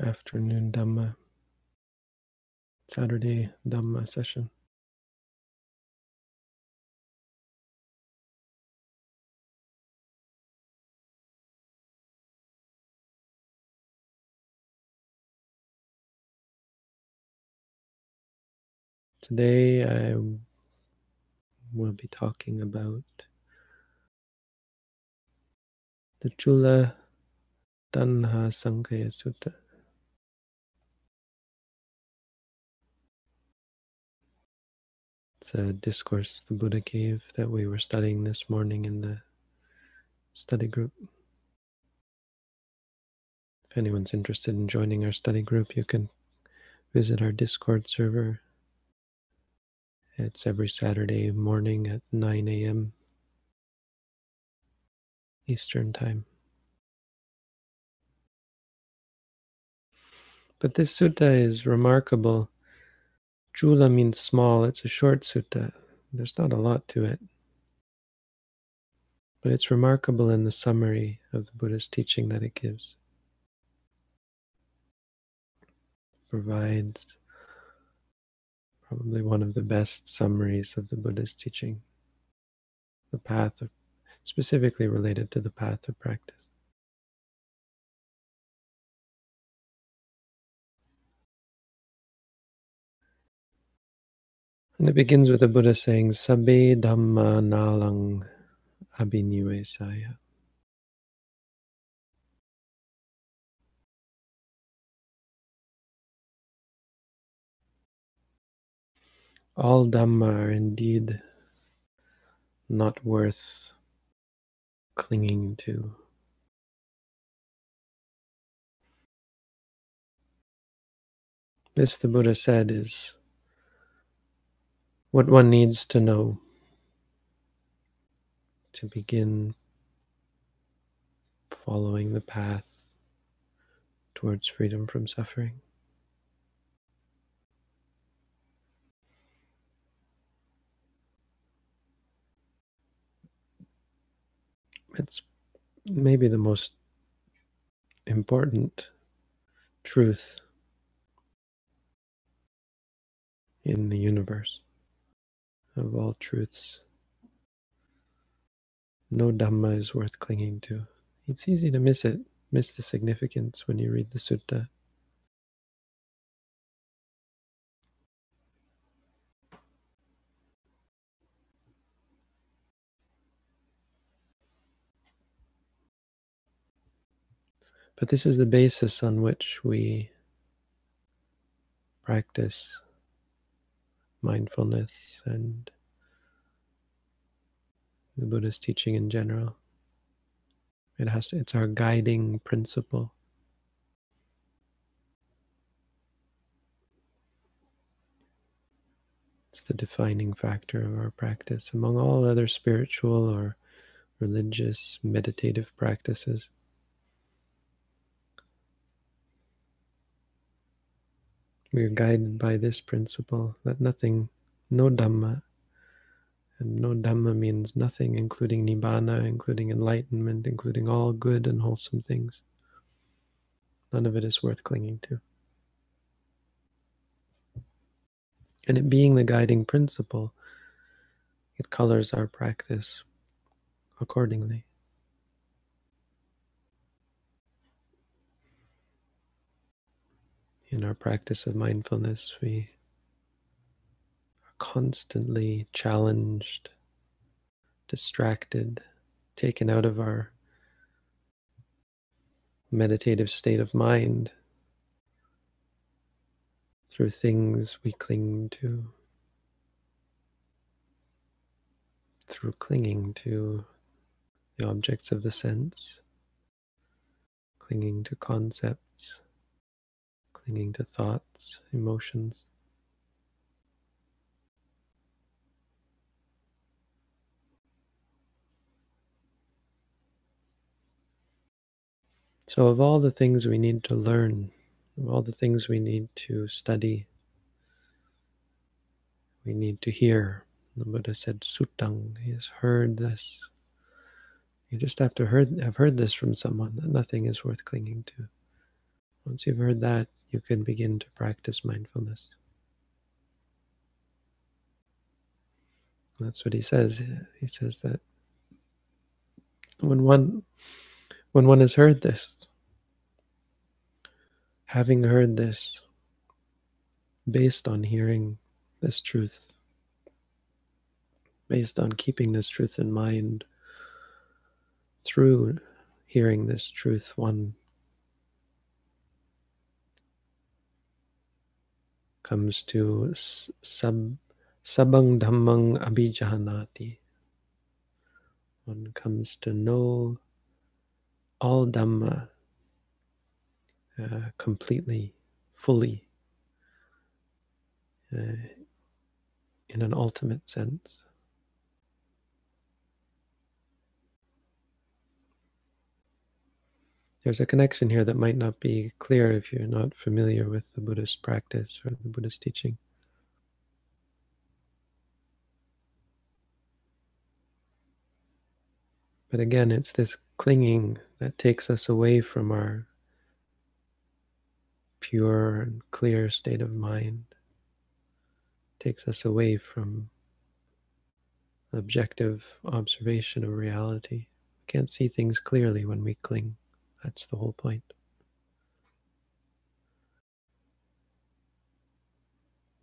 afternoon Dhamma, Saturday Dhamma session. Today I will be talking about the Chula Tanha Sankhya Sutta. It's a discourse the Buddha gave that we were studying this morning in the study group. If anyone's interested in joining our study group, you can visit our Discord server. It's every Saturday morning at 9 a.m. Eastern Time. But this sutta is remarkable. Chula means small, it's a short sutta. There's not a lot to it. But it's remarkable in the summary of the Buddha's teaching that it gives. provides probably one of the best summaries of the Buddha's teaching, the path of, specifically related to the path of practice. And it begins with the Buddha saying, Sabbe Dhamma Nalang Abhinivesaya. All Dhamma are indeed not worth clinging to. This, the Buddha said, is what one needs to know to begin following the path towards freedom from suffering. It's maybe the most important truth in the universe of all truths. No Dhamma is worth clinging to. It's easy to miss it, miss the significance when you read the sutta. But this is the basis on which we practice mindfulness and the Buddha's teaching in general. It has it's our guiding principle. It's the defining factor of our practice among all other spiritual or religious meditative practices. We are guided by this principle that nothing, no Dhamma, and no Dhamma means nothing, including Nibbana, including enlightenment, including all good and wholesome things. None of it is worth clinging to. And it being the guiding principle, it colors our practice accordingly. In our practice of mindfulness, we are constantly challenged, distracted, taken out of our meditative state of mind through things we cling to, through clinging to the objects of the sense, clinging to concepts clinging to thoughts, emotions. So, of all the things we need to learn, of all the things we need to study, we need to hear. The Buddha said, Sutang, he has heard this. You just have to heard, have heard this from someone that nothing is worth clinging to. Once you've heard that, you can begin to practice mindfulness. That's what he says. He says that when one when one has heard this, having heard this, based on hearing this truth, based on keeping this truth in mind, through hearing this truth, one comes to sab, sabang dhammang abhijanati. One comes to know all Dhamma uh, completely, fully, uh, in an ultimate sense. There's a connection here that might not be clear if you're not familiar with the Buddhist practice or the Buddhist teaching. But again, it's this clinging that takes us away from our pure and clear state of mind, takes us away from objective observation of reality. We can't see things clearly when we cling. That's the whole point.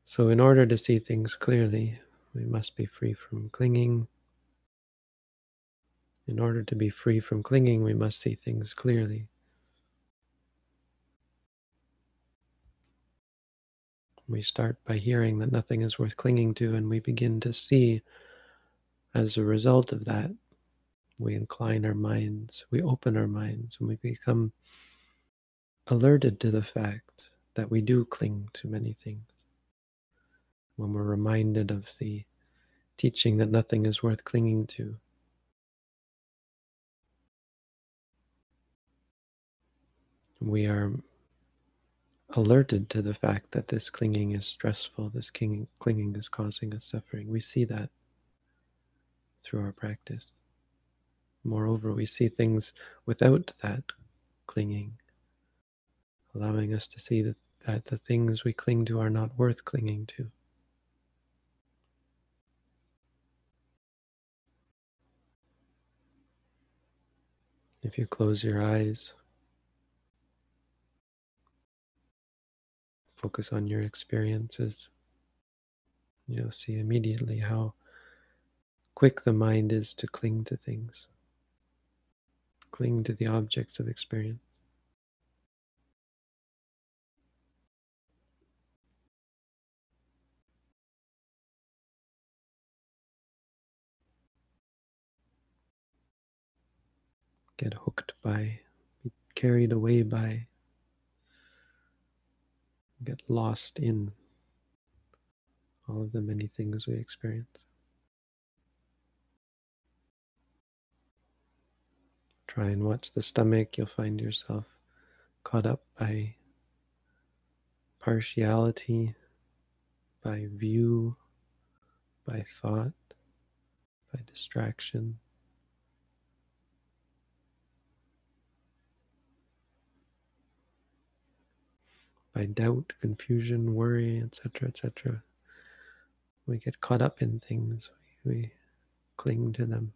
So, in order to see things clearly, we must be free from clinging. In order to be free from clinging, we must see things clearly. We start by hearing that nothing is worth clinging to, and we begin to see as a result of that we incline our minds, we open our minds, and we become alerted to the fact that we do cling to many things. When we're reminded of the teaching that nothing is worth clinging to, we are alerted to the fact that this clinging is stressful, this clinging is causing us suffering. We see that through our practice. Moreover, we see things without that clinging, allowing us to see that, that the things we cling to are not worth clinging to. If you close your eyes, focus on your experiences, you'll see immediately how quick the mind is to cling to things cling to the objects of experience. Get hooked by, be carried away by, get lost in all of the many things we experience. Try and watch the stomach, you'll find yourself caught up by partiality, by view, by thought, by distraction. By doubt, confusion, worry, etc., etc. We get caught up in things, we cling to them.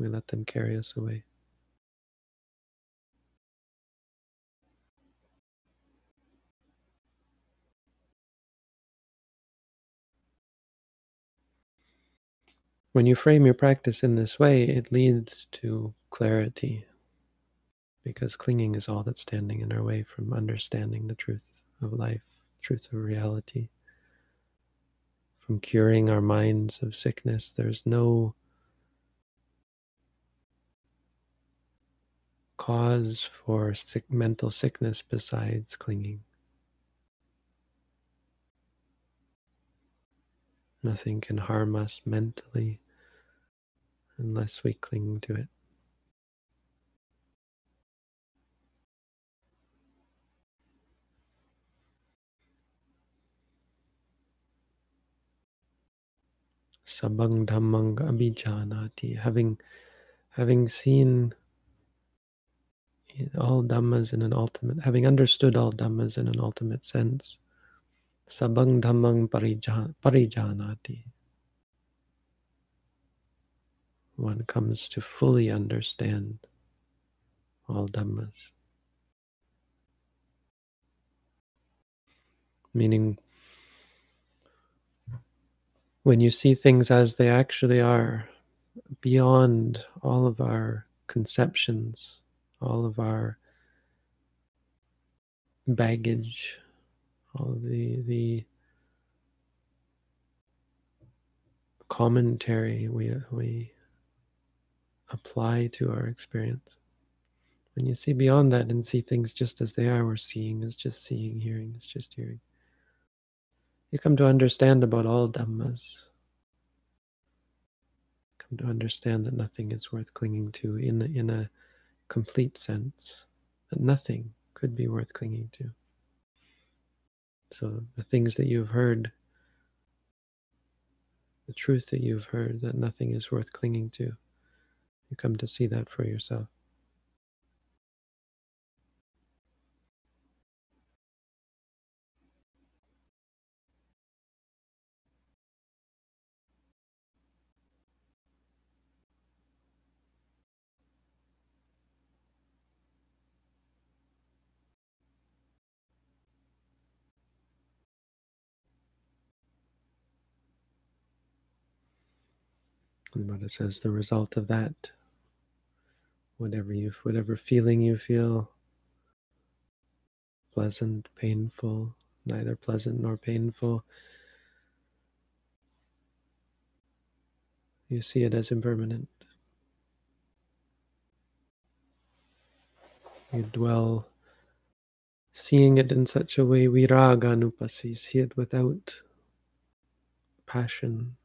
We let them carry us away. When you frame your practice in this way, it leads to clarity because clinging is all that's standing in our way from understanding the truth of life, truth of reality. From curing our minds of sickness, there's no cause for sick, mental sickness besides clinging. Nothing can harm us mentally unless we cling to it. Sabang dhammang abhijanati, having having seen all dhammas in an ultimate, having understood all dhammas in an ultimate sense, sabang dhammang parijanati. One comes to fully understand all dhammas. Meaning, when you see things as they actually are, beyond all of our conceptions, all of our baggage, all of the the commentary we we apply to our experience. When you see beyond that and see things just as they are, where seeing is just seeing, hearing is just hearing. You come to understand about all dhammas. Come to understand that nothing is worth clinging to in in a complete sense. That nothing could be worth clinging to. So the things that you've heard, the truth that you've heard, that nothing is worth clinging to, you come to see that for yourself. And Buddha says the result of that, whatever you, whatever feeling you feel, pleasant, painful, neither pleasant nor painful, you see it as impermanent. You dwell seeing it in such a way, viraga nupasi, see it without passion,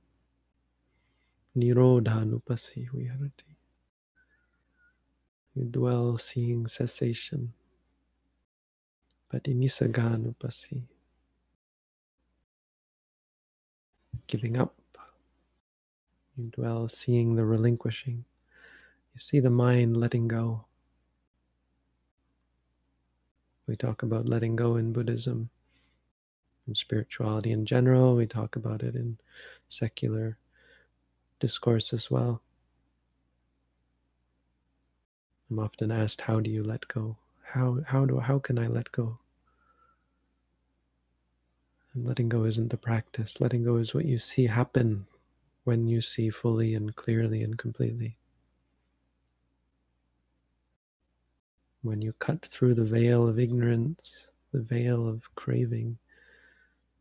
Nirodhanupasi viharati. You dwell seeing cessation. Patinisaganupasi. Giving up. You dwell seeing the relinquishing. You see the mind letting go. We talk about letting go in Buddhism, in spirituality in general. We talk about it in secular discourse as well. I'm often asked, how do you let go? How how do how can I let go? And letting go isn't the practice. Letting go is what you see happen when you see fully and clearly and completely. When you cut through the veil of ignorance, the veil of craving,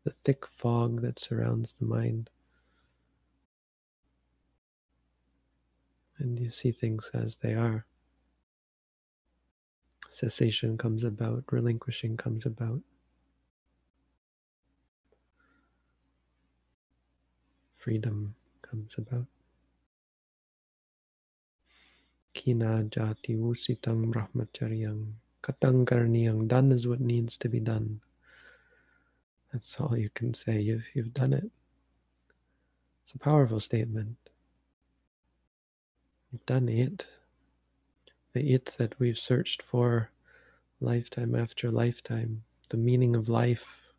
the thick fog that surrounds the mind. And you see things as they are. Cessation comes about, relinquishing comes about. Freedom comes about. Kina jati usitang brahmacharyang katang karniyang. Done is what needs to be done. That's all you can say. You've, you've done it. It's a powerful statement. We've done it. The it that we've searched for lifetime after lifetime, the meaning of life,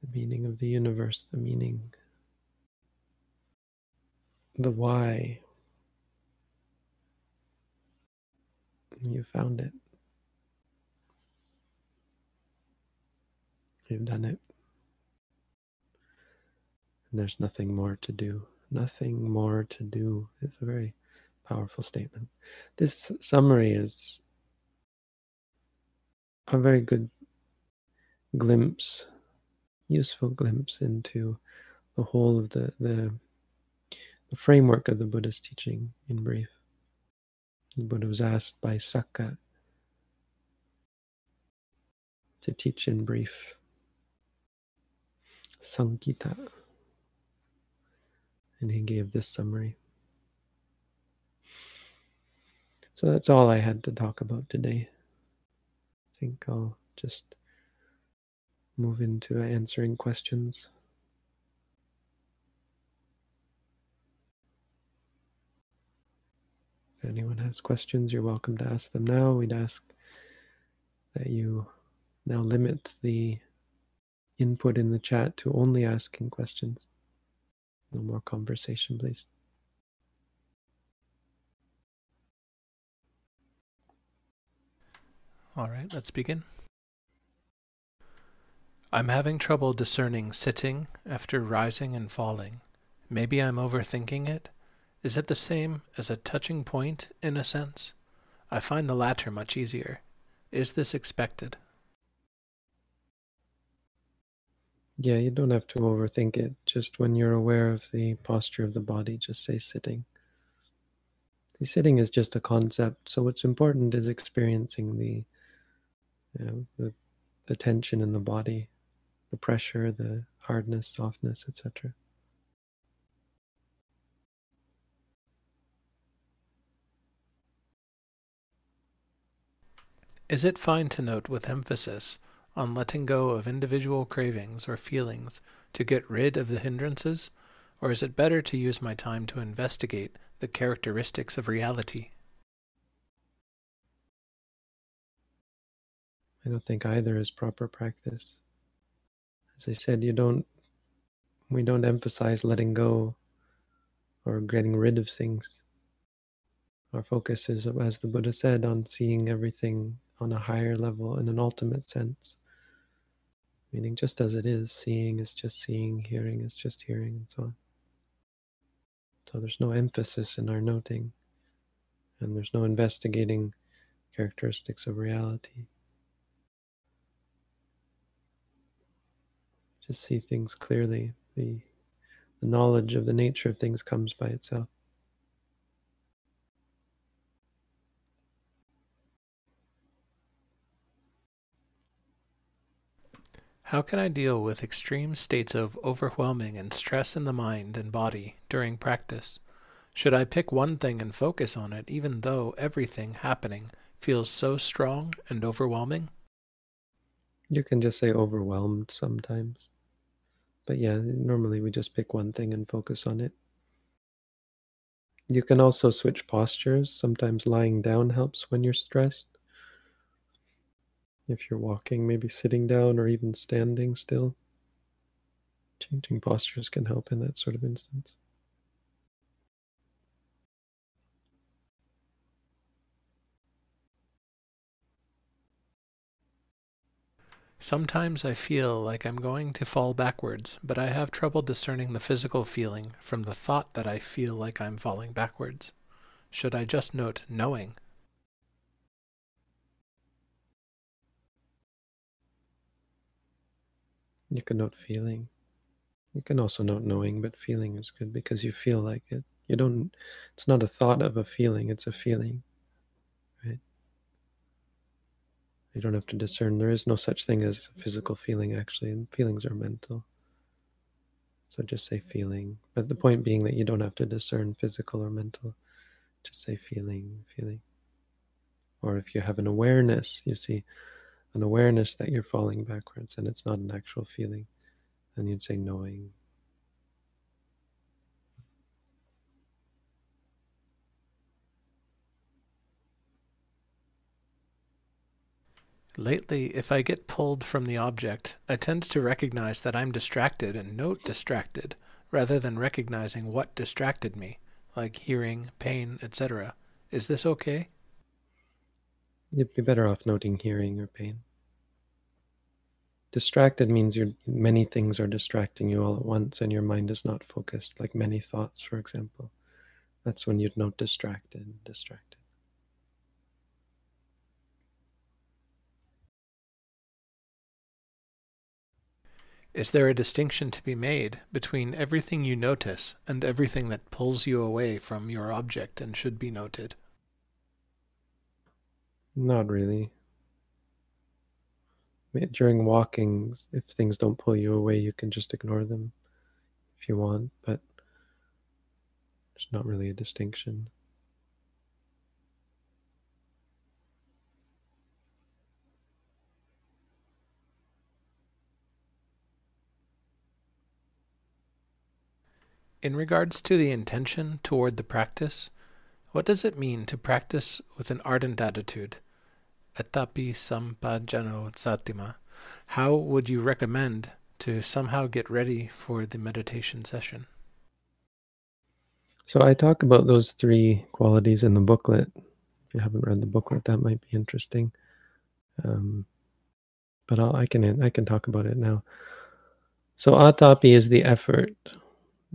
the meaning of the universe, the meaning, the why. You found it. You've done it. And there's nothing more to do nothing more to do. It's a very powerful statement. This summary is a very good glimpse, useful glimpse into the whole of the, the, the framework of the Buddha's teaching in brief. The Buddha was asked by Sakka to teach in brief Sankita and he gave this summary. So that's all I had to talk about today. I think I'll just move into answering questions. If anyone has questions, you're welcome to ask them now. We'd ask that you now limit the input in the chat to only asking questions. No more conversation, please. All right, let's begin. I'm having trouble discerning sitting after rising and falling. Maybe I'm overthinking it. Is it the same as a touching point in a sense? I find the latter much easier. Is this expected? Yeah, you don't have to overthink it. Just when you're aware of the posture of the body, just say sitting. The sitting is just a concept, so what's important is experiencing the you know, the, the tension in the body, the pressure, the hardness, softness, etc. Is it fine to note with emphasis on letting go of individual cravings or feelings to get rid of the hindrances, or is it better to use my time to investigate the characteristics of reality? I don't think either is proper practice. As I said, you don't we don't emphasize letting go or getting rid of things. Our focus is, as the Buddha said, on seeing everything on a higher level in an ultimate sense. Meaning, just as it is, seeing is just seeing, hearing is just hearing, and so on. So there's no emphasis in our noting, and there's no investigating characteristics of reality. just see things clearly. The, the knowledge of the nature of things comes by itself. How can I deal with extreme states of overwhelming and stress in the mind and body during practice? Should I pick one thing and focus on it even though everything happening feels so strong and overwhelming? You can just say overwhelmed sometimes. But yeah, normally we just pick one thing and focus on it. You can also switch postures. Sometimes lying down helps when you're stressed. If you're walking, maybe sitting down or even standing still. Changing postures can help in that sort of instance. Sometimes I feel like I'm going to fall backwards, but I have trouble discerning the physical feeling from the thought that I feel like I'm falling backwards. Should I just note knowing? You can note feeling. You can also note knowing, but feeling is good because you feel like it. You don't, it's not a thought of a feeling, it's a feeling. Right? You don't have to discern. There is no such thing as physical feeling, actually, and feelings are mental. So just say feeling. But the point being that you don't have to discern physical or mental. Just say feeling, feeling. Or if you have an awareness, you see an awareness that you're falling backwards and it's not an actual feeling, then you'd say knowing, Lately, if I get pulled from the object, I tend to recognize that I'm distracted and note distracted, rather than recognizing what distracted me, like hearing, pain, etc. Is this okay? You'd be better off noting hearing or pain. Distracted means you many things are distracting you all at once and your mind is not focused, like many thoughts, for example. That's when you'd note distracted, distracted. Is there a distinction to be made between everything you notice and everything that pulls you away from your object and should be noted? Not really. During walking, if things don't pull you away, you can just ignore them if you want, but there's not really a distinction. In regards to the intention toward the practice, What does it mean to practice with an ardent attitude? Atapi sampajano satima. How would you recommend to somehow get ready for the meditation session? So I talk about those three qualities in the booklet. If you haven't read the booklet, that might be interesting. Um, but I'll, I can I can talk about it now. So atapi is the effort,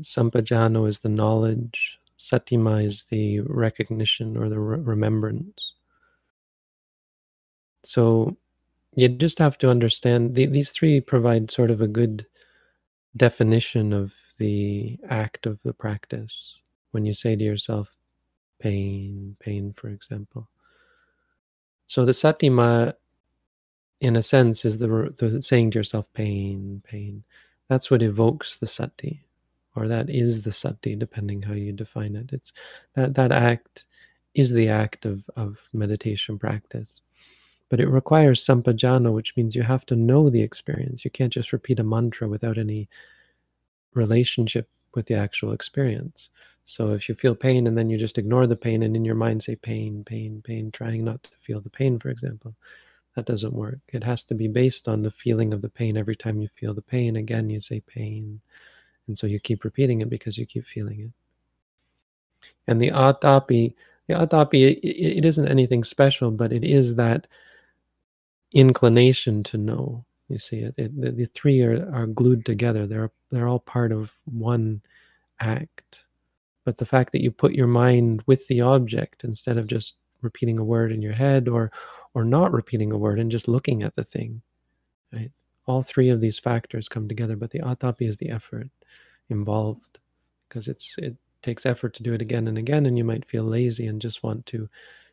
sampajano is the knowledge, satima is the recognition or the re- remembrance. So you just have to understand the, these three provide sort of a good definition of the act of the practice. When you say to yourself, pain, pain, for example. So the satima, in a sense, is the, the saying to yourself, pain, pain. That's what evokes the sati, or that is the sati, depending how you define it. It's that that act is the act of, of meditation practice. But it requires sampajana, which means you have to know the experience. You can't just repeat a mantra without any relationship with the actual experience. So if you feel pain and then you just ignore the pain and in your mind say pain, pain, pain, trying not to feel the pain, for example, that doesn't work. It has to be based on the feeling of the pain. Every time you feel the pain, again, you say pain. And so you keep repeating it because you keep feeling it. And the atapi, the atapi, it, it isn't anything special, but it is that inclination to know. You see, it, it the, the, three are, are glued together. They're they're all part of one act. But the fact that you put your mind with the object instead of just repeating a word in your head or or not repeating a word and just looking at the thing, right? All three of these factors come together, but the atapi is the effort involved because it's it takes effort to do it again and again, and you might feel lazy and just want to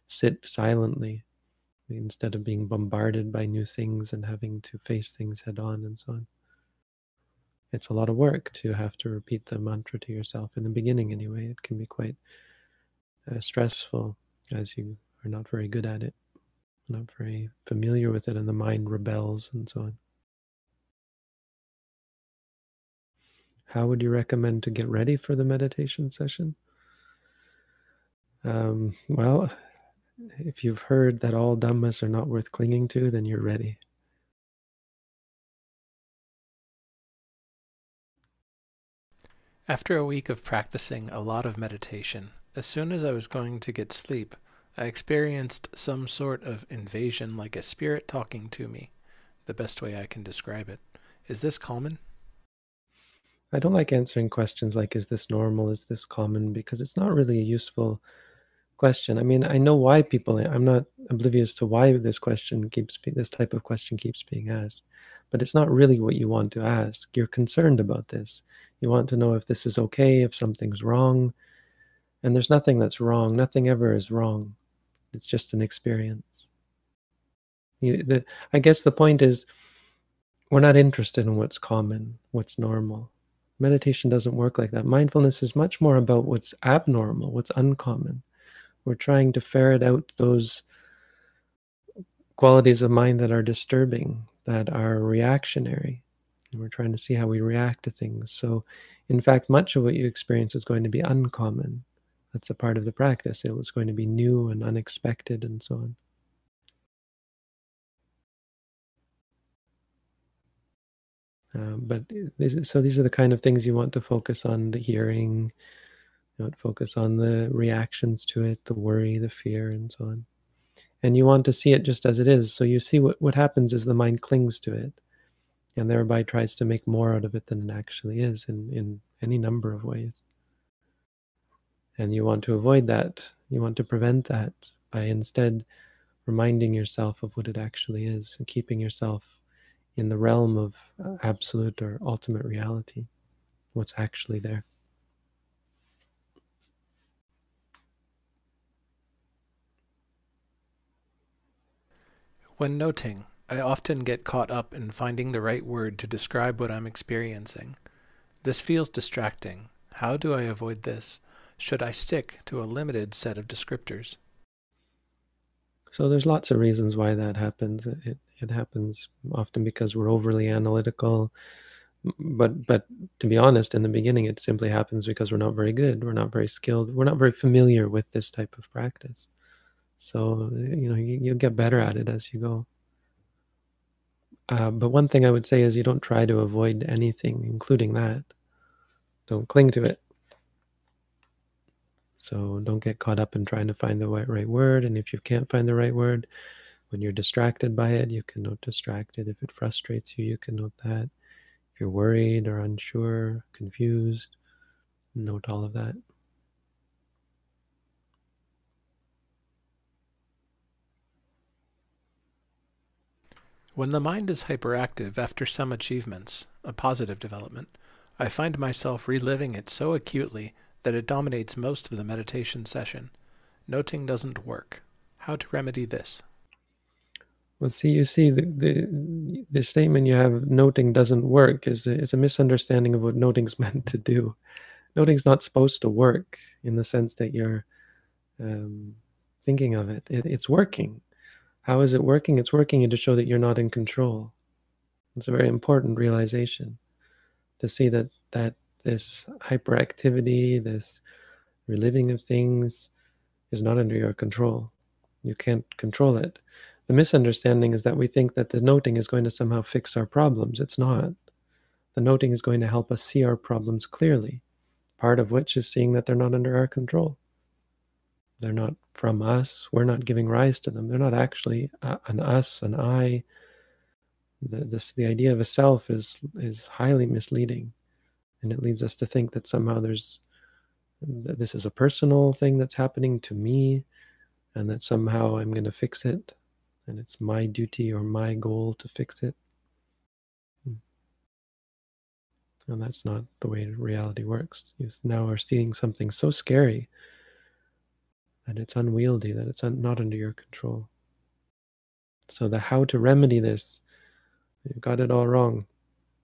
sit silently instead of being bombarded by new things and having to face things head on and so on. It's a lot of work to have to repeat the mantra to yourself in the beginning, anyway. It can be quite uh, stressful as you are not very good at it, not very familiar with it, and the mind rebels and so on. How would you recommend to get ready for the meditation session? Um, well, if you've heard that all dhammas are not worth clinging to, then you're ready. After a week of practicing a lot of meditation, as soon as I was going to get sleep, I experienced some sort of invasion like a spirit talking to me, the best way I can describe it. Is this common? I don't like answering questions like, is this normal? Is this common? Because it's not really a useful question. I mean, I know why people, I'm not oblivious to why this question keeps, this type of question keeps being asked, but it's not really what you want to ask. You're concerned about this. You want to know if this is okay, if something's wrong. And there's nothing that's wrong. Nothing ever is wrong. It's just an experience. You, the, I guess the point is, we're not interested in what's common, what's normal. Meditation doesn't work like that. Mindfulness is much more about what's abnormal, what's uncommon. We're trying to ferret out those qualities of mind that are disturbing, that are reactionary. And we're trying to see how we react to things. So, in fact, much of what you experience is going to be uncommon. That's a part of the practice. It was going to be new and unexpected and so on. Uh, but is, so these are the kind of things you want to focus on the hearing, you know, focus on the reactions to it, the worry, the fear, and so on. And you want to see it just as it is. So you see what, what happens is the mind clings to it and thereby tries to make more out of it than it actually is in, in any number of ways. And you want to avoid that. You want to prevent that by instead reminding yourself of what it actually is and keeping yourself in the realm of uh, absolute or ultimate reality, what's actually there. When noting, I often get caught up in finding the right word to describe what I'm experiencing. This feels distracting. How do I avoid this? Should I stick to a limited set of descriptors? So there's lots of reasons why that happens. It, it happens often because we're overly analytical. but but to be honest, in the beginning, it simply happens because we're not very good. We're not very skilled. We're not very familiar with this type of practice. So you know you, you'll get better at it as you go. Uh, but one thing I would say is you don't try to avoid anything, including that. Don't cling to it. So don't get caught up in trying to find the right, right word. And if you can't find the right word, when you're distracted by it, you can note distracted. If it frustrates you, you can note that. If you're worried or unsure, confused, note all of that. When the mind is hyperactive after some achievements, a positive development, I find myself reliving it so acutely that it dominates most of the meditation session. Noting doesn't work. How to remedy this? Well, see, you see, the, the the statement you have, noting doesn't work, is a, is a misunderstanding of what noting's meant to do. Noting's not supposed to work in the sense that you're um, thinking of it. it. It's working. How is it working? It's working to show that you're not in control. It's a very important realization to see that that this hyperactivity, this reliving of things is not under your control. You can't control it. The misunderstanding is that we think that the noting is going to somehow fix our problems. It's not. The noting is going to help us see our problems clearly, part of which is seeing that they're not under our control. They're not from us. We're not giving rise to them. They're not actually uh, an us, an I. The, this, the idea of a self is, is highly misleading. And it leads us to think that somehow there's, this is a personal thing that's happening to me, and that somehow I'm going to fix it, and it's my duty or my goal to fix it. Hmm. And that's not the way reality works. You now are seeing something so scary that it's unwieldy, that it's not under your control. So, the how to remedy this, you've got it all wrong.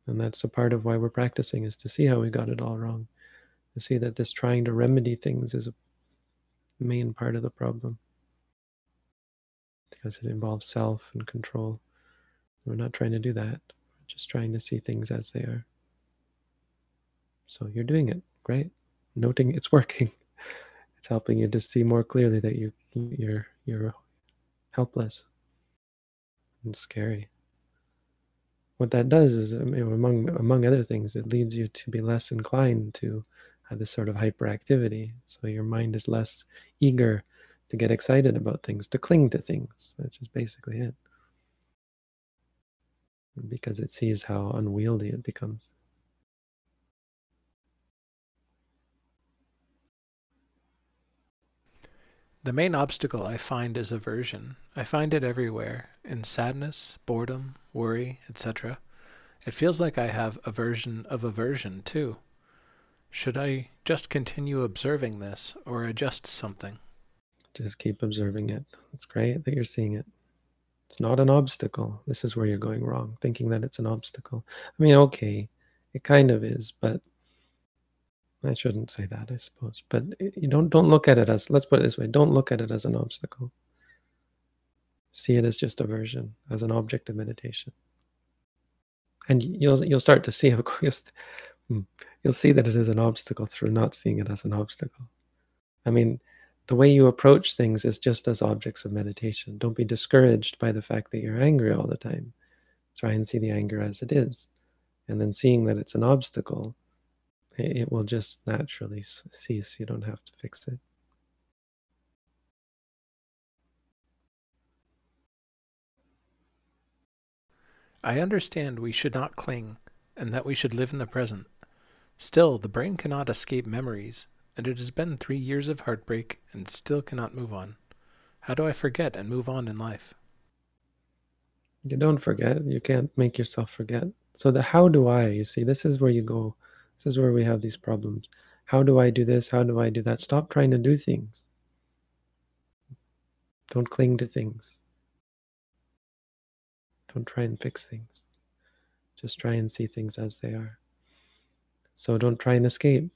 And that's a part of why we're practicing, is to see how we got it all wrong. To see that this trying to remedy things is a main part of the problem. Because it involves self and control. We're not trying to do that. We're just trying to see things as they are. So you're doing it. Great. Noting it's working it's helping you to see more clearly that you you're you're helpless and scary. What that does is, um, among among other things, it leads you to be less inclined to have this sort of hyperactivity. So your mind is less eager to get excited about things, to cling to things. That's just basically it. Because it sees how unwieldy it becomes. The main obstacle I find is aversion. I find it everywhere in sadness, boredom, worry, etc. It feels like I have aversion of aversion, too. Should I just continue observing this or adjust something? Just keep observing it. It's great that you're seeing it. It's not an obstacle. This is where you're going wrong, thinking that it's an obstacle. I mean, okay, it kind of is, but I shouldn't say that, I suppose. But you don't don't look at it as let's put it this way, don't look at it as an obstacle. See it as just a version, as an object of meditation. And you'll you'll start to see, of course, hmm, you'll see that it is an obstacle through not seeing it as an obstacle. I mean, the way you approach things is just as objects of meditation. Don't be discouraged by the fact that you're angry all the time. Try and see the anger as it is. And then seeing that it's an obstacle it will just naturally cease. You don't have to fix it. I understand we should not cling and that we should live in the present. Still, the brain cannot escape memories, and it has been three years of heartbreak and still cannot move on. How do I forget and move on in life? You don't forget. You can't make yourself forget. So, the how do I, you see, this is where you go this is where we have these problems. How do I do this? How do I do that? Stop trying to do things. Don't cling to things. Don't try and fix things. Just try and see things as they are. So don't try and escape.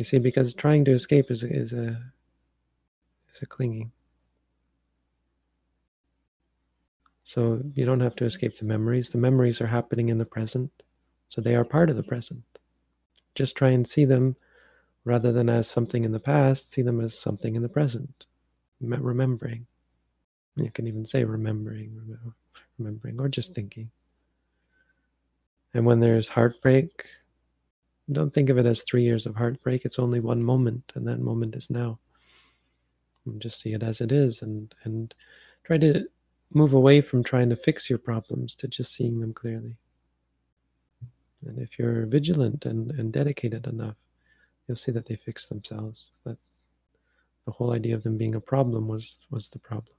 You see, because trying to escape is, is a is a clinging. So you don't have to escape the memories. The memories are happening in the present, so they are part of the present. Just try and see them rather than as something in the past, see them as something in the present, remembering. You can even say remembering, remembering, or just thinking. And when there's heartbreak, don't think of it as three years of heartbreak. It's only one moment, and that moment is now. And just see it as it is, and and try to move away from trying to fix your problems to just seeing them clearly. And if you're vigilant and, and dedicated enough, you'll see that they fix themselves. That the whole idea of them being a problem was was the problem.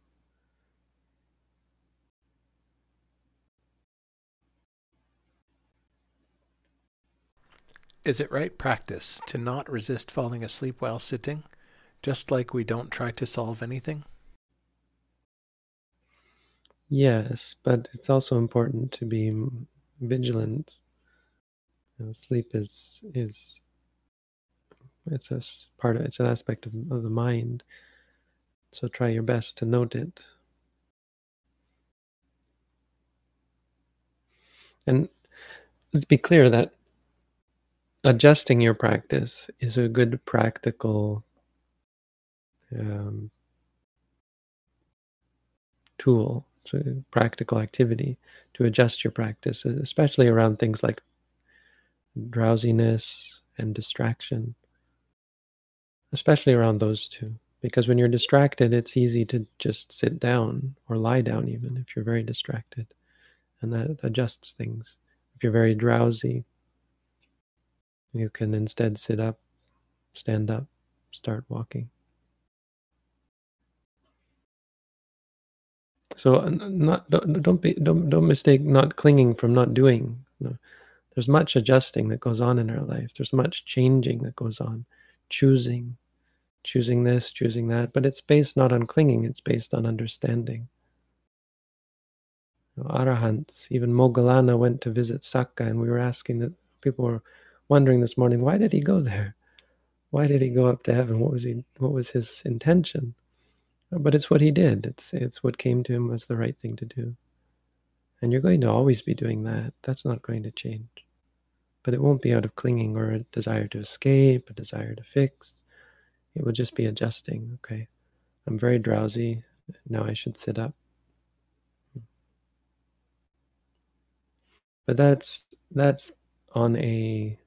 Is it right practice to not resist falling asleep while sitting, just like we don't try to solve anything? Yes, but it's also important to be vigilant. You know, sleep is is it's a part of it's an aspect of, of the mind. So try your best to note it. And let's be clear that adjusting your practice is a good practical um, tool, it's a practical activity to adjust your practice, especially around things like drowsiness and distraction, especially around those two. Because when you're distracted, it's easy to just sit down or lie down, even if you're very distracted, and that adjusts things. If you're very drowsy, you can instead sit up, stand up, start walking. So uh, not don't, don't be don't don't mistake not clinging from not doing. There's much adjusting that goes on in our life. There's much changing that goes on, choosing, choosing this, choosing that. But it's based not on clinging. It's based on understanding. Arahants, even Moggallana went to visit Sakka, and we were asking that people were wondering this morning, why did he go there? Why did he go up to heaven? What was he? What was his intention? But it's what he did. It's it's what came to him was the right thing to do. And you're going to always be doing that. That's not going to change. But it won't be out of clinging or a desire to escape, a desire to fix. It will just be adjusting. Okay, I'm very drowsy. Now I should sit up. But that's that's on a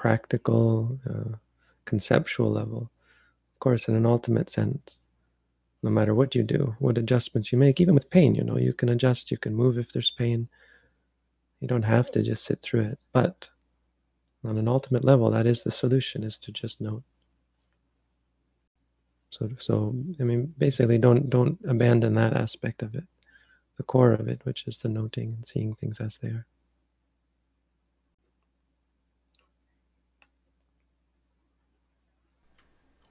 practical, uh, conceptual level. Of course, in an ultimate sense, no matter what you do, what adjustments you make, even with pain, you know, you can adjust, you can move if there's pain. You don't have to just sit through it. But on an ultimate level, that is the solution, is to just note. So, so I mean, basically, don't don't abandon that aspect of it, the core of it, which is the noting and seeing things as they are.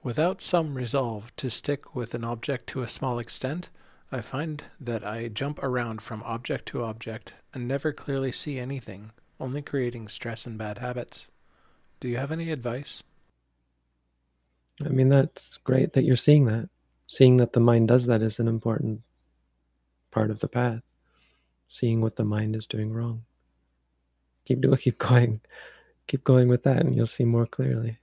Without some resolve to stick with an object to a small extent, I find that I jump around from object to object and never clearly see anything, only creating stress and bad habits. Do you have any advice? I mean, that's great that you're seeing that. Seeing that the mind does that is an important part of the path. Seeing what the mind is doing wrong. Keep doing, keep going, keep going with that, and you'll see more clearly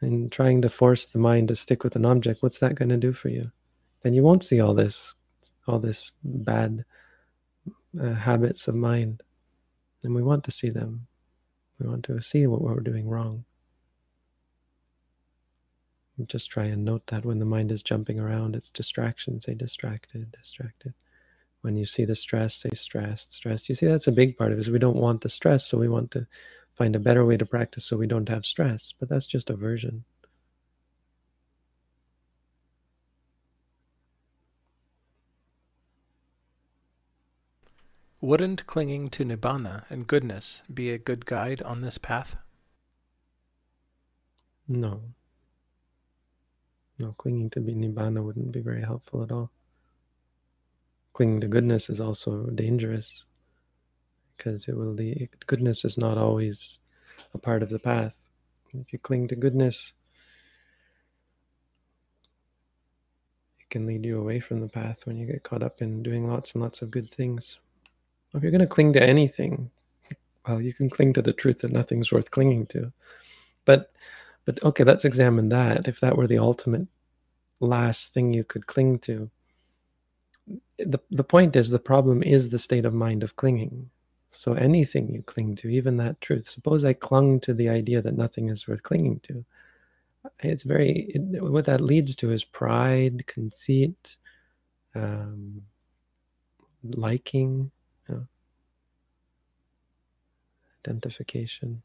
and trying to force the mind to stick with an object what's that going to do for you? Then you won't see all this all this bad uh, habits of mind. And we want to see them. We want to see what we're doing wrong. Just try and note that when the mind is jumping around it's distraction say distracted distracted when you see the stress say stressed stressed you see that's a big part of it is we don't want the stress so we want to find a better way to practice so we don't have stress, but that's just aversion. Wouldn't clinging to nibbana and goodness be a good guide on this path? No. No, clinging to nibbana wouldn't be very helpful at all. Clinging to goodness is also dangerous because it will lead, goodness is not always a part of the path. If you cling to goodness, it can lead you away from the path when you get caught up in doing lots and lots of good things. If you're going to cling to anything, well, you can cling to the truth that nothing's worth clinging to. But, but okay, let's examine that. If that were the ultimate last thing you could cling to, the, the point is the problem is the state of mind of clinging. So anything you cling to, even that truth, suppose I clung to the idea that nothing is worth clinging to. It's very, it, what that leads to is pride, conceit, um, liking, you know, identification.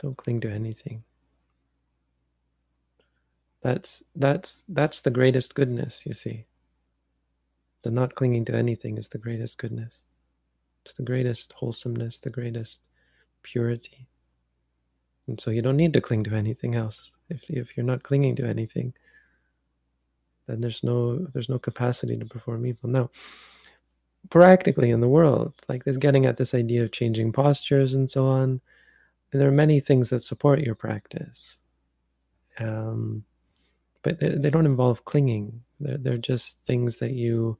Don't cling to anything. That's that's that's the greatest goodness, you see. The not clinging to anything is the greatest goodness. It's the greatest wholesomeness, the greatest purity. And so you don't need to cling to anything else. If if you're not clinging to anything, then there's no there's no capacity to perform evil. Now, practically in the world, like this getting at this idea of changing postures and so on, there are many things that support your practice. Um, but they, they don't involve clinging. They're, they're just things that you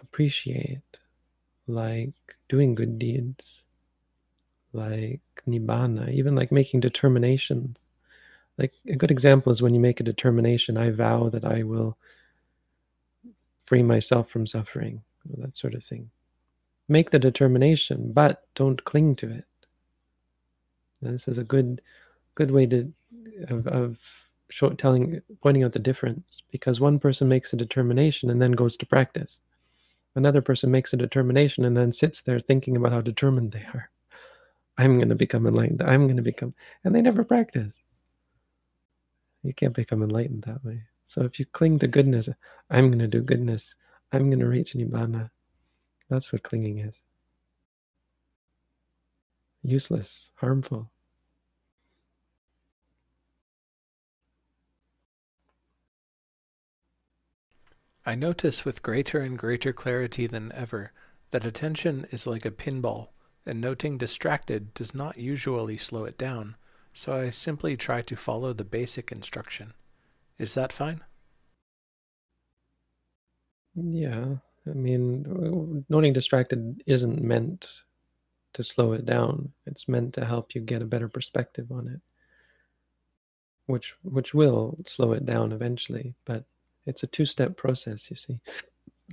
appreciate, like doing good deeds, like nibbana, even like making determinations. Like a good example is when you make a determination, I vow that I will free myself from suffering, that sort of thing. Make the determination, but don't cling to it. And this is a good good way to of, of show, telling pointing out the difference because one person makes a determination and then goes to practice. Another person makes a determination and then sits there thinking about how determined they are. I'm going to become enlightened i'm going to become and they never practice. You can't become enlightened that way. So if you cling to goodness i'm going to do goodness i'm going to reach nibbana that's what clinging is. Useless harmful I notice with greater and greater clarity than ever that attention is like a pinball, and noting distracted does not usually slow it down, so I simply try to follow the basic instruction. Is that fine? Yeah, I mean, noting distracted isn't meant to slow it down. It's meant to help you get a better perspective on it, which which will slow it down eventually, but it's a two step process, you see.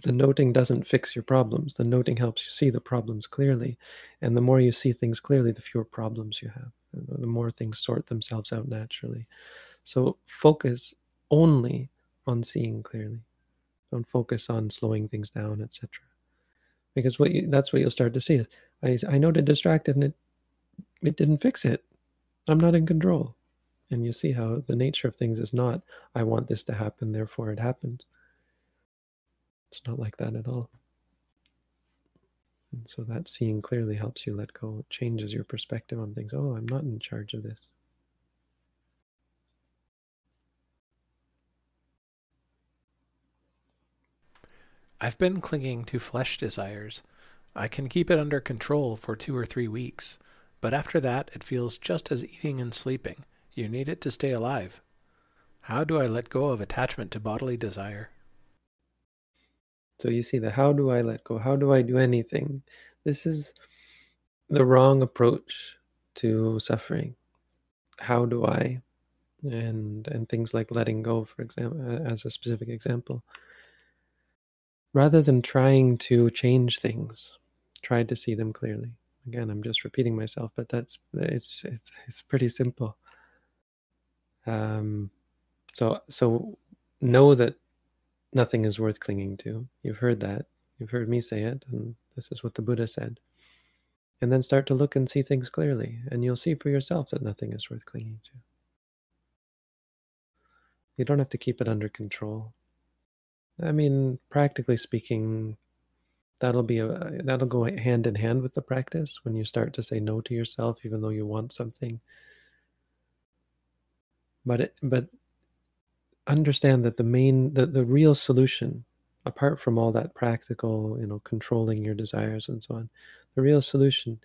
The noting doesn't fix your problems. The noting helps you see the problems clearly. And the more you see things clearly, the fewer problems you have. The more things sort themselves out naturally. So focus only on seeing clearly. Don't focus on slowing things down, etc. Because what you, that's what you'll start to see is I, I noted distracted and it it didn't fix it. I'm not in control. And you see how the nature of things is not, I want this to happen, therefore it happens. It's not like that at all. And so that seeing clearly helps you let go. It changes your perspective on things. Oh, I'm not in charge of this. I've been clinging to flesh desires. I can keep it under control for two or three weeks, but after that it feels just as eating and sleeping. You need it to stay alive. How do I let go of attachment to bodily desire? So you see the how do I let go? How do I do anything? This is the wrong approach to suffering. How do I? And and things like letting go, for example, as a specific example. Rather than trying to change things, try to see them clearly. Again, I'm just repeating myself, but that's it's it's it's pretty simple. Um, so so know that nothing is worth clinging to. You've heard that. You've heard me say it, and this is what the Buddha said. And then start to look and see things clearly, and you'll see for yourself that nothing is worth clinging to. You don't have to keep it under control. I mean, practically speaking, that'll be a that'll go hand in hand with the practice when you start to say no to yourself even though you want something but it, but understand that the main the, the real solution apart from all that practical you know controlling your desires and so on the real solution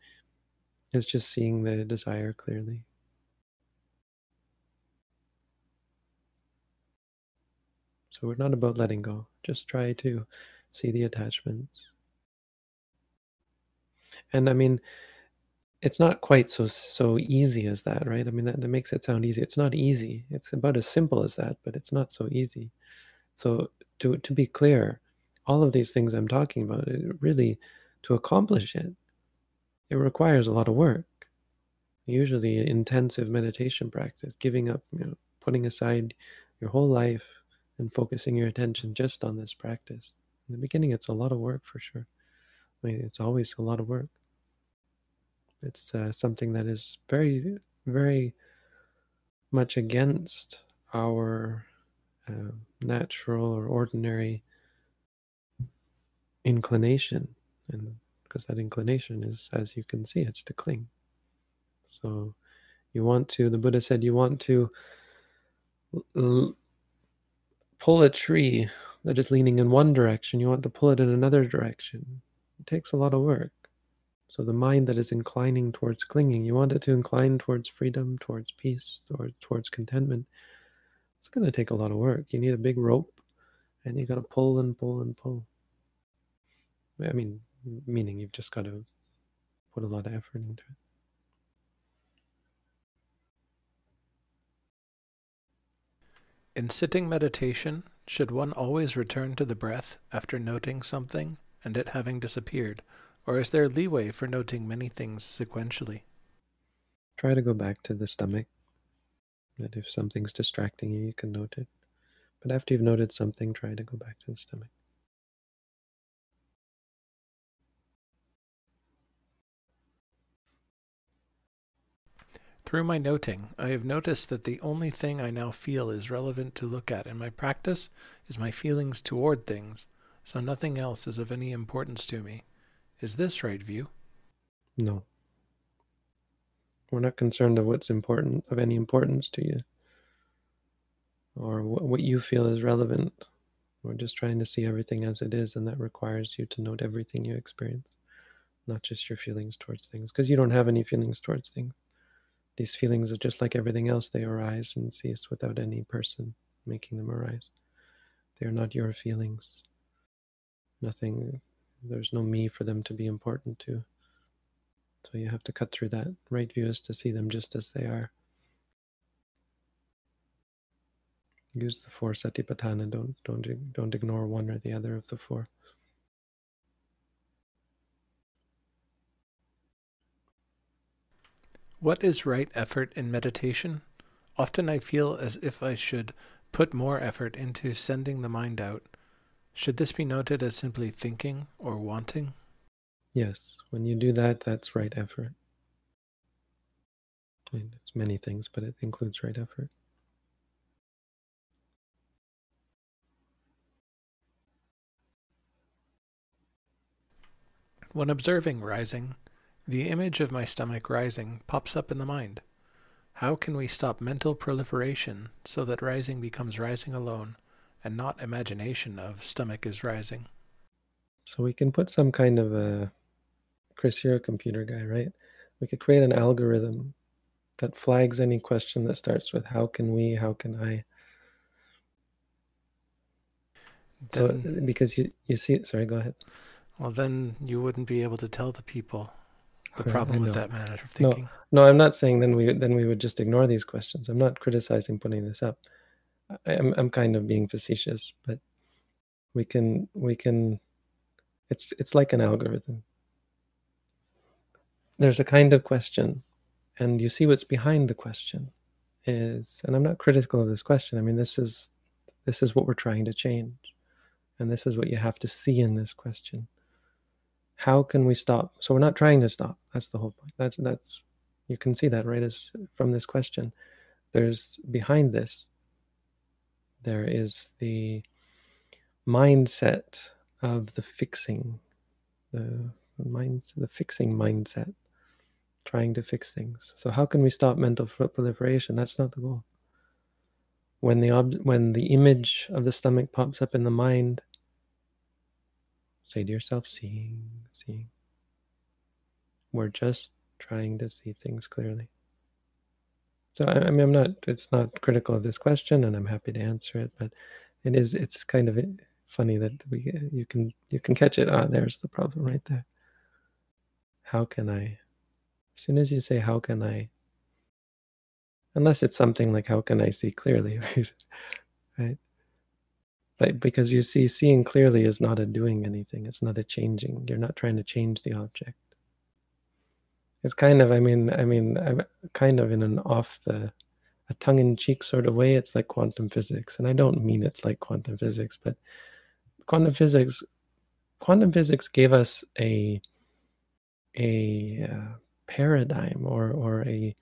is just seeing the desire clearly. So we're not about letting go. Just try to see the attachments. And i mean it's not quite so so easy as that, right? I mean, that, that makes it sound easy. It's not easy. It's about as simple as that, but it's not so easy. So to to be clear, all of these things I'm talking about, eh, really, to accomplish it, it requires a lot of work. Usually, intensive meditation practice, giving up, you know, putting aside your whole life and focusing your attention just on this practice. In the beginning, it's a lot of work for sure. I mean, it's always a lot of work. It's uh, something that is very, very much against our uh, natural or ordinary inclination. And because that inclination is, as you can see, it's to cling. So you want to, the Buddha said, you want to l- pull a tree that is leaning in one direction, you want to pull it in another direction. It takes a lot of work. So the mind that is inclining towards clinging, you want it to incline towards freedom, towards peace, or towards contentment. It's going to take a lot of work. You need a big rope, and you got to pull and pull and pull. I mean, meaning you've just got to put a lot of effort into it. In sitting meditation, should one always return to the breath after noting something and it having disappeared, or is there leeway for noting many things sequentially? Try to go back to the stomach. That if something's distracting you, you can note it. But after you've noted something, try to go back to the stomach. Through my noting, I have noticed that the only thing I now feel is relevant to look at in my practice is my feelings toward things, so nothing else is of any importance to me. Is this right view? No. We're not concerned of what's important, of any importance to you, or what you feel is relevant. We're just trying to see everything as it is, and that requires you to note everything you experience, not just your feelings towards things, because you don't have any feelings towards things. These feelings are just like everything else, they arise and cease without any person making them arise. They are not your feelings. Nothing, there's no me for them to be important to. So you have to cut through that. Right view is to see them just as they are. Use the four satipatthana. Don't don't don't ignore one or the other of the four. What is right effort in meditation? Often I feel as if I should put more effort into sending the mind out. Should this be noted as simply thinking or wanting? Yes, when you do that, that's right effort. I mean, it's many things, but it includes right effort. When observing rising, the image of my stomach rising pops up in the mind. How can we stop mental proliferation so that rising becomes rising alone and not imagination of stomach is rising? So we can put some kind of a Chris, you're a computer guy, right? We could create an algorithm that flags any question that starts with how can we, how can I. Then, so because you you see sorry, go ahead. Well then you wouldn't be able to tell the people the problem with that manner of thinking. No, no, I'm not saying then we then we would just ignore these questions. I'm not criticizing putting this up. I'm I'm kind of being facetious, but we can we can. It's it's like an algorithm. There's a kind of question, and you see what's behind the question is, and I'm not critical of this question. I mean, this is this is what we're trying to change, and this is what you have to see in this question how can we stop so we're not trying to stop that's the whole point that's that's you can see that right as from this question there's behind this there is the mindset of the fixing the, minds the fixing mindset trying to fix things so how can we stop mental proliferation that's not the goal when the ob- when the image of the stomach pops up in the mind Say to yourself, seeing, seeing. We're just trying to see things clearly. So I, I mean, I'm not. It's not critical of this question, and I'm happy to answer it. But it is. It's kind of funny that we you can you can catch it. Ah, there's the problem right there. How can I? As soon as you say how can I, unless it's something like how can I see clearly, right? But because you see, seeing clearly is not a doing anything. It's not a changing. You're not trying to change the object. It's kind of, I mean, I mean, I'm kind of in an off the, a tongue-in-cheek sort of way. It's like quantum physics, and I don't mean it's like quantum physics, but quantum physics, quantum physics gave us a, a uh, paradigm or or a,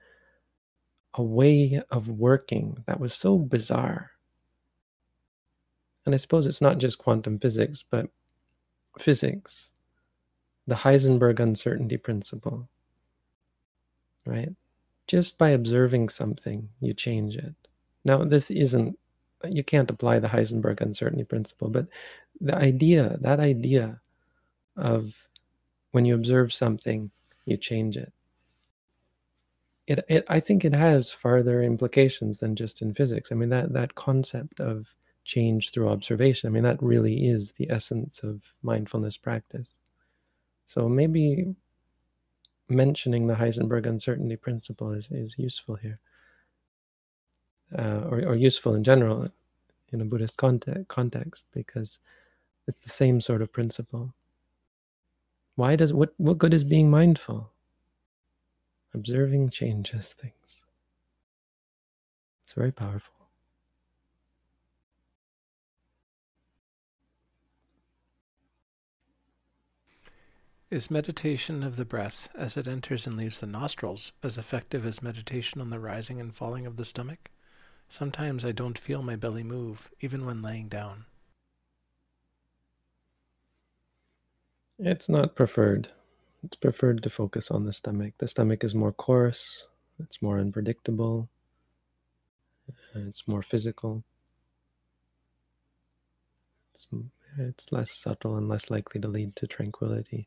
a way of working that was so bizarre and I suppose it's not just quantum physics, but physics, the Heisenberg uncertainty principle, right? Just by observing something, you change it. Now, this isn't, you can't apply the Heisenberg uncertainty principle, but the idea, that idea of when you observe something, you change it. It, it I think it has farther implications than just in physics. I mean, that, that concept of change through observation. I mean, that really is the essence of mindfulness practice. So maybe mentioning the Heisenberg uncertainty principle is, is useful here, uh, or, or useful in general in a Buddhist context, context, because it's the same sort of principle. Why does what what good is being mindful? Observing changes things. It's very powerful. Is meditation of the breath as it enters and leaves the nostrils as effective as meditation on the rising and falling of the stomach? Sometimes I don't feel my belly move, even when laying down. It's not preferred. It's preferred to focus on the stomach. The stomach is more coarse, it's more unpredictable, it's more physical. It's, it's less subtle and less likely to lead to tranquility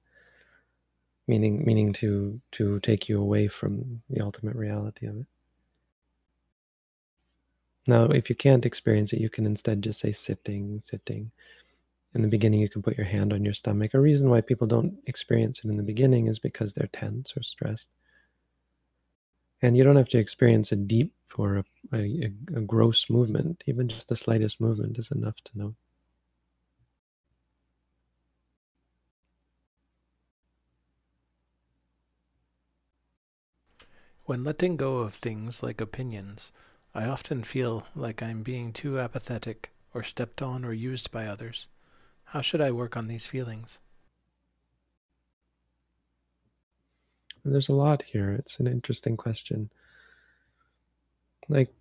meaning meaning to to take you away from the ultimate reality of it. Now if you can't experience it you can instead just say sitting sitting. In the beginning you can put your hand on your stomach. A reason why people don't experience it in the beginning is because they're tense or stressed. And you don't have to experience a deep or a, a, a gross movement. Even just the slightest movement is enough to know When letting go of things like opinions, I often feel like I'm being too apathetic or stepped on or used by others. How should I work on these feelings? There's a lot here. It's an interesting question. Like,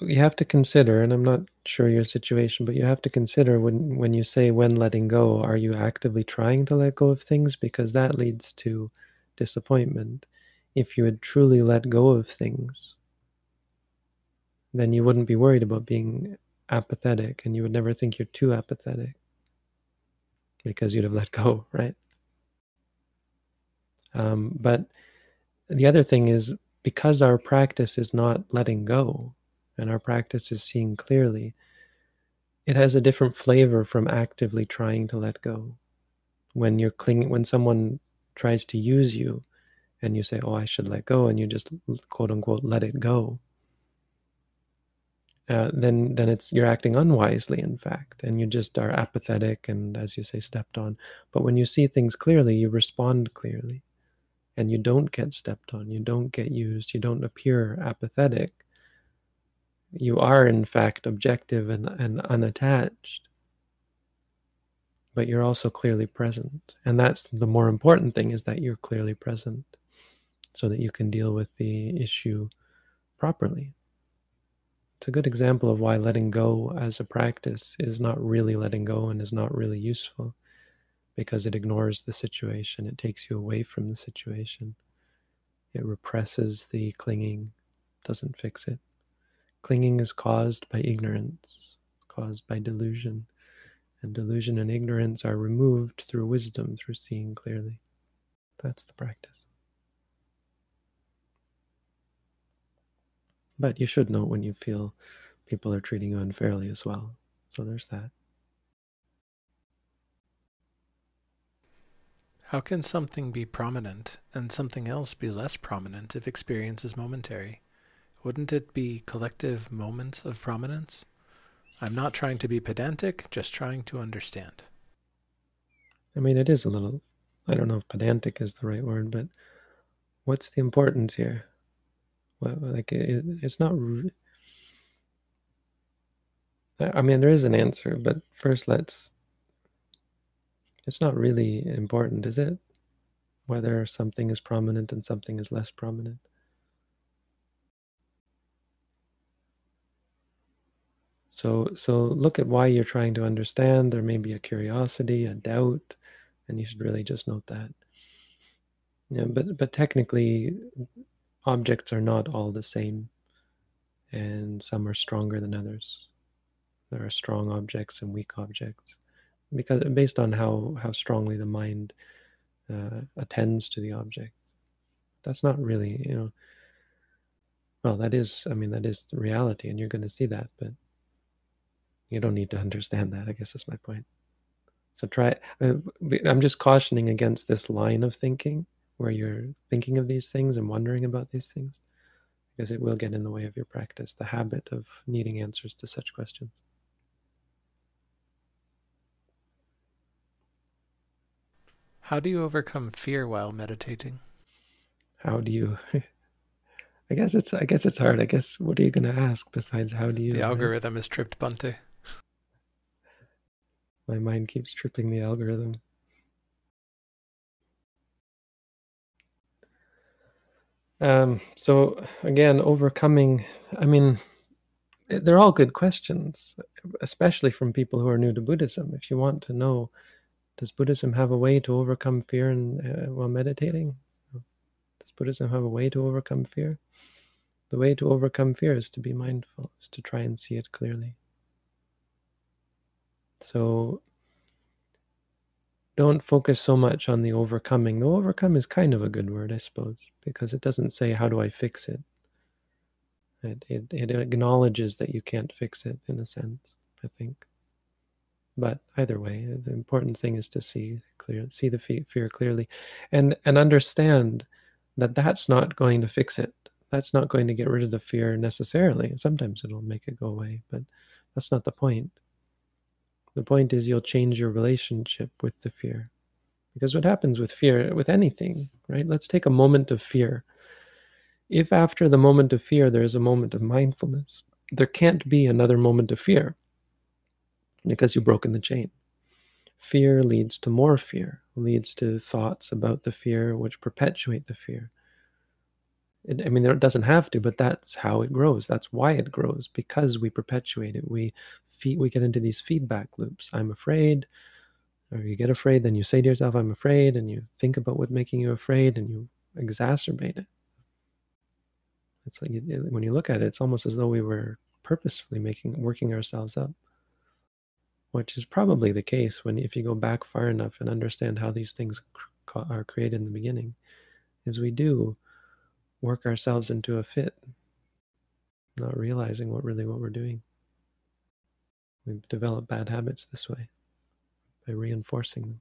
you have to consider, and I'm not sure your situation, but you have to consider when, when you say when letting go, are you actively trying to let go of things? Because that leads to disappointment if you had truly let go of things, then you wouldn't be worried about being apathetic and you would never think you're too apathetic because you'd have let go, right? Um, but the other thing is because our practice is not letting go and our practice is seeing clearly, it has a different flavor from actively trying to let go. When you're clinging, when someone tries to use you, and you say, oh, I should let go, and you just quote unquote let it go, uh, then then it's you're acting unwisely, in fact, and you just are apathetic and, as you say, stepped on. But when you see things clearly, you respond clearly, and you don't get stepped on, you don't get used, you don't appear apathetic. You are, in fact, objective and, and unattached but you're also clearly present. And that's the more important thing is that you're clearly present so that you can deal with the issue properly. It's a good example of why letting go as a practice is not really letting go and is not really useful because it ignores the situation, it takes you away from the situation, it represses the clinging, doesn't fix it. Clinging is caused by ignorance, caused by delusion, and delusion and ignorance are removed through wisdom, through seeing clearly. That's the practice. But you should know when you feel people are treating you unfairly as well. So there's that. How can something be prominent and something else be less prominent if experience is momentary? Wouldn't it be collective moments of prominence? I'm not trying to be pedantic, just trying to understand. I mean, it is a little, I don't know if pedantic is the right word, but what's the importance here? Like, it, it's not. I mean, there is an answer, but first let's it's not really important, is it? Whether something is prominent and something is less prominent. So, so look at why you're trying to understand. There may be a curiosity, a doubt, and you should really just note that. Yeah, but but technically, objects are not all the same, and some are stronger than others. There are strong objects and weak objects. Because based on how how strongly the mind uh, attends to the object. That's not really you know well that is i mean that is the reality and you're going to see that but you don't need to understand that i guess that's my point. So try uh, i'm just cautioning against this line of thinking where you're thinking of these things and wondering about these things because it will get in the way of your practice the habit of needing answers to such questions How do you overcome fear while meditating? How do you? I guess it's I guess it's hard. I guess what are you going to ask besides how do you? The algorithm is tripped Bhante. My mind keeps tripping the algorithm. Um, so again, overcoming. I mean, they're all good questions, especially from people who are new to Buddhism. If you want to know does Buddhism have a way to overcome fear and, uh, while meditating? Does Buddhism have a way to overcome fear? The way to overcome fear is to be mindful, is to try and see it clearly. So don't focus so much on the overcoming. The overcome is kind of a good word, I suppose, because it doesn't say, How do I fix it? It, it, it acknowledges that you can't fix it in a sense, I think. But either way, the important thing is to see clear, see the fear clearly, and and understand that that's not going to fix it. That's not going to get rid of the fear necessarily. Sometimes it'll make it go away, but that's not the point. The point is you'll change your relationship with the fear. Because what happens with fear, with anything, right? Let's take a moment of fear. If after the moment of fear there is a moment of mindfulness, there can't be another moment of fear because you've broken the chain. Fear leads to more fear, leads to thoughts about the fear which perpetuate the fear. It, I mean, it doesn't have to, but that's how it grows. That's why it grows because we perpetuate it. We feed, we get into these feedback loops. I'm afraid, or you get afraid, then you say to yourself, "I'm afraid," and you think about what's making you afraid, and you exacerbate it. It's like when you look at it, it's almost as though we were purposefully making working ourselves up which is probably the case when if you go back far enough and understand how these things are created in the beginning is we do work ourselves into a fit not realizing what really what we're doing we develop bad habits this way by reinforcing them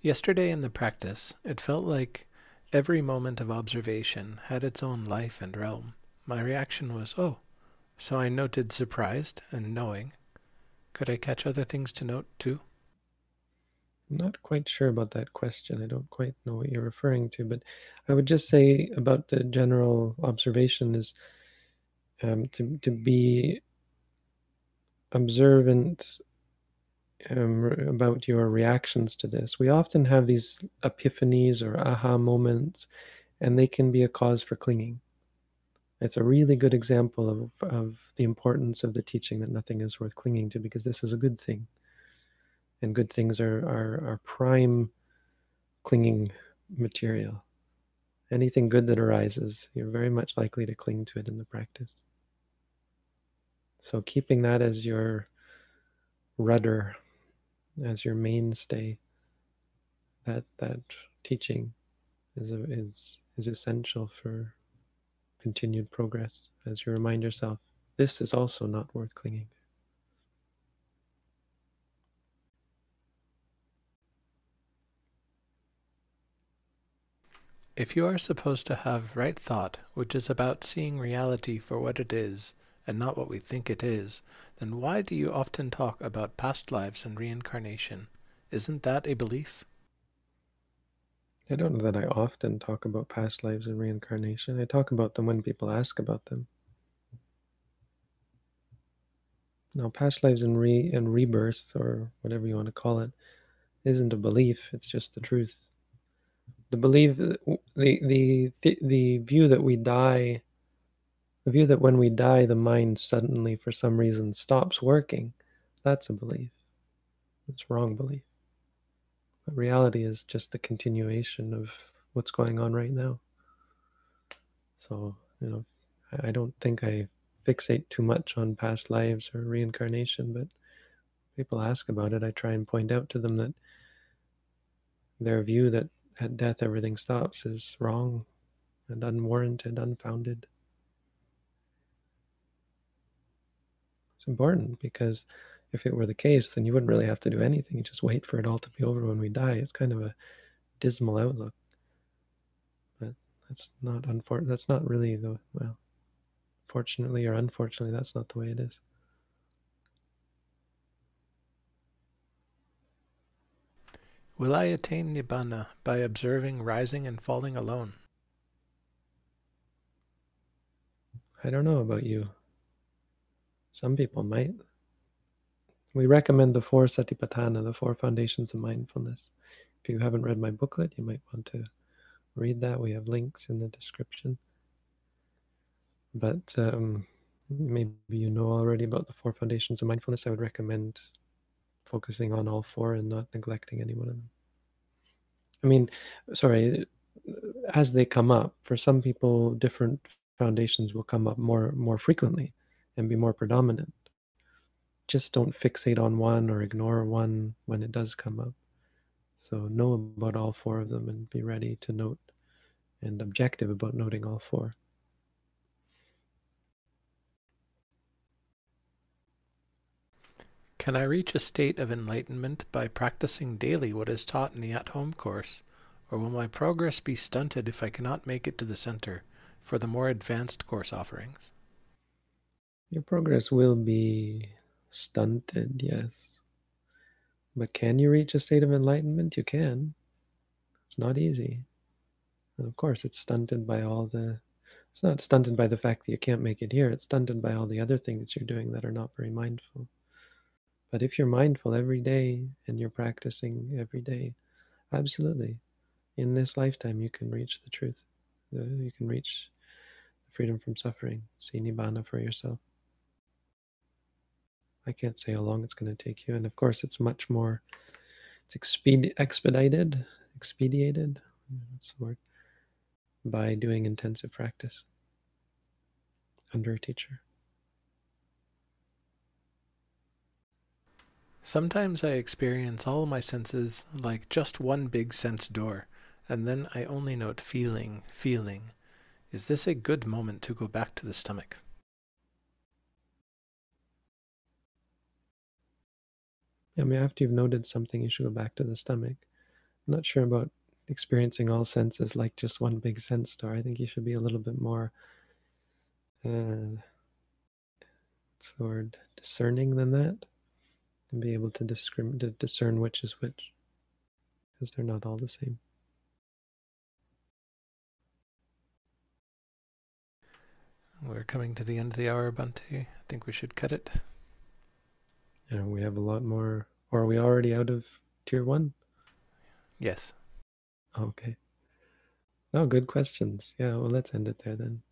yesterday in the practice it felt like Every moment of observation had its own life and realm. My reaction was, oh. So I noted surprised and knowing. Could I catch other things to note too? Not quite sure about that question. I don't quite know what you're referring to, but I would just say about the general observation is um, to to be observant um, about your reactions to this. We often have these epiphanies or aha moments, and they can be a cause for clinging. It's a really good example of, of the importance of the teaching that nothing is worth clinging to because this is a good thing. And good things are, are, are prime clinging material. Anything good that arises, you're very much likely to cling to it in the practice. So, keeping that as your rudder as your mainstay, that that teaching is is is essential for continued progress as you remind yourself this is also not worth clinging to. If you are supposed to have right thought, which is about seeing reality for what it is and not what we think it is, then why do you often talk about past lives and reincarnation? Isn't that a belief? I don't know that I often talk about past lives and reincarnation. I talk about them when people ask about them. Now, past lives and re and rebirth, or whatever you want to call it, isn't a belief. It's just the truth the belief the the the, view that we die the view that when we die the mind suddenly for some reason stops working. That's a belief. It's wrong belief. But reality is just the continuation of what's going on right now. So you know i don't think i fixate too much on past lives or reincarnation but people ask about it. I try and point out to them that their view that at death everything stops is wrong and unwarranted, unfounded. It's important because if it were the case, then you wouldn't really have to do anything. You just wait for it all to be over when we die. It's kind of a dismal outlook. But that's not unfor- that's not really the well, fortunately or unfortunately, that's not the way it is. Will I attain Nibbana by observing rising and falling alone? I don't know about you. Some people might. We recommend the four satipatthana, the four foundations of mindfulness. If you haven't read my booklet, you might want to read that. We have links in the description. But um, maybe you know already about the four foundations of mindfulness. I would recommend focusing on all four and not neglecting any one of them. I mean, sorry, as they come up, for some people, different foundations will come up more more frequently and be more predominant. Just don't fixate on one or ignore one when it does come up. So know about all four of them and be ready to note and objective about noting all four. Can I reach a state of enlightenment by practicing daily what is taught in the at home course, or will my progress be stunted if I cannot make it to the center for the more advanced course offerings? Your progress will be stunted, yes. But can you reach a state of enlightenment? You can. It's not easy. And of course, it's stunted by all the. It's not stunted by the fact that you can't make it here, it's stunted by all the other things you're doing that are not very mindful. But if you're mindful every day and you're practicing every day, absolutely, in this lifetime, you can reach the truth. Uh, you can reach freedom from suffering, see Nibbana for yourself. I can't say how long it's going to take you. And of course, it's much more, it's exped- expedited, expedited, that's the word, by doing intensive practice under a teacher. Sometimes I experience all my senses like just one big sense door, and then I only note feeling, feeling. Is this a good moment to go back to the stomach? I mean, after you've noted something, you should go back to the stomach. I'm not sure about experiencing all senses like just one big sense door. I think you should be a little bit more, uh, what's the word, discerning than that and be able to, discrim- to discern which is which because they're not all the same. We're coming to the end of the hour, Bhante. I think we should cut it. Yeah, we have a lot more. Or are we already out of tier one? Yes. Okay. Oh, good questions. Yeah, well, let's end it there then.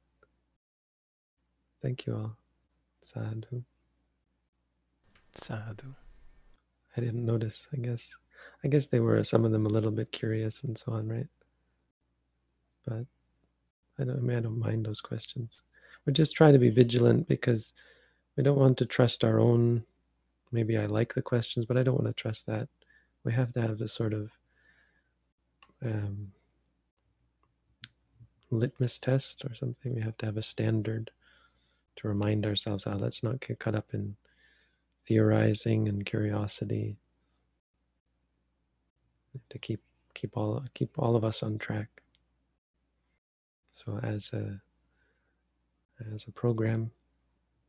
Thank you all. Sadhu. Sadhu. I didn't notice. I guess I guess they were some of them a little bit curious and so on, right? But I don't I mean I don't mind those questions. We just try to be vigilant because we don't want to trust our own maybe I like the questions, but I don't want to trust that. We have to have this sort of um, litmus test or something. We have to have a standard to remind ourselves, ah, let's not get caught up in theorizing and curiosity. To keep keep all keep all of us on track. So as a as a program,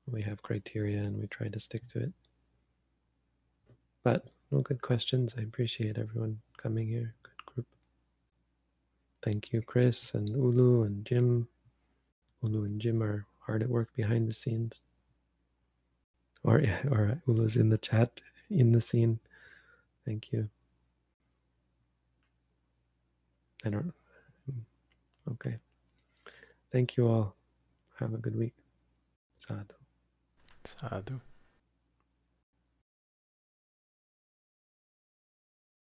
we have criteria and we try to stick to it. But no good questions. I appreciate everyone coming here. Good group. Thank you, Chris and Ulu and Jim. Ulu and Jim are hard at work behind the scenes. Or or Ulu's in the chat in the scene. Thank you. I don't okay. Thank you all. Have a good week. Sadhu. Sadhu.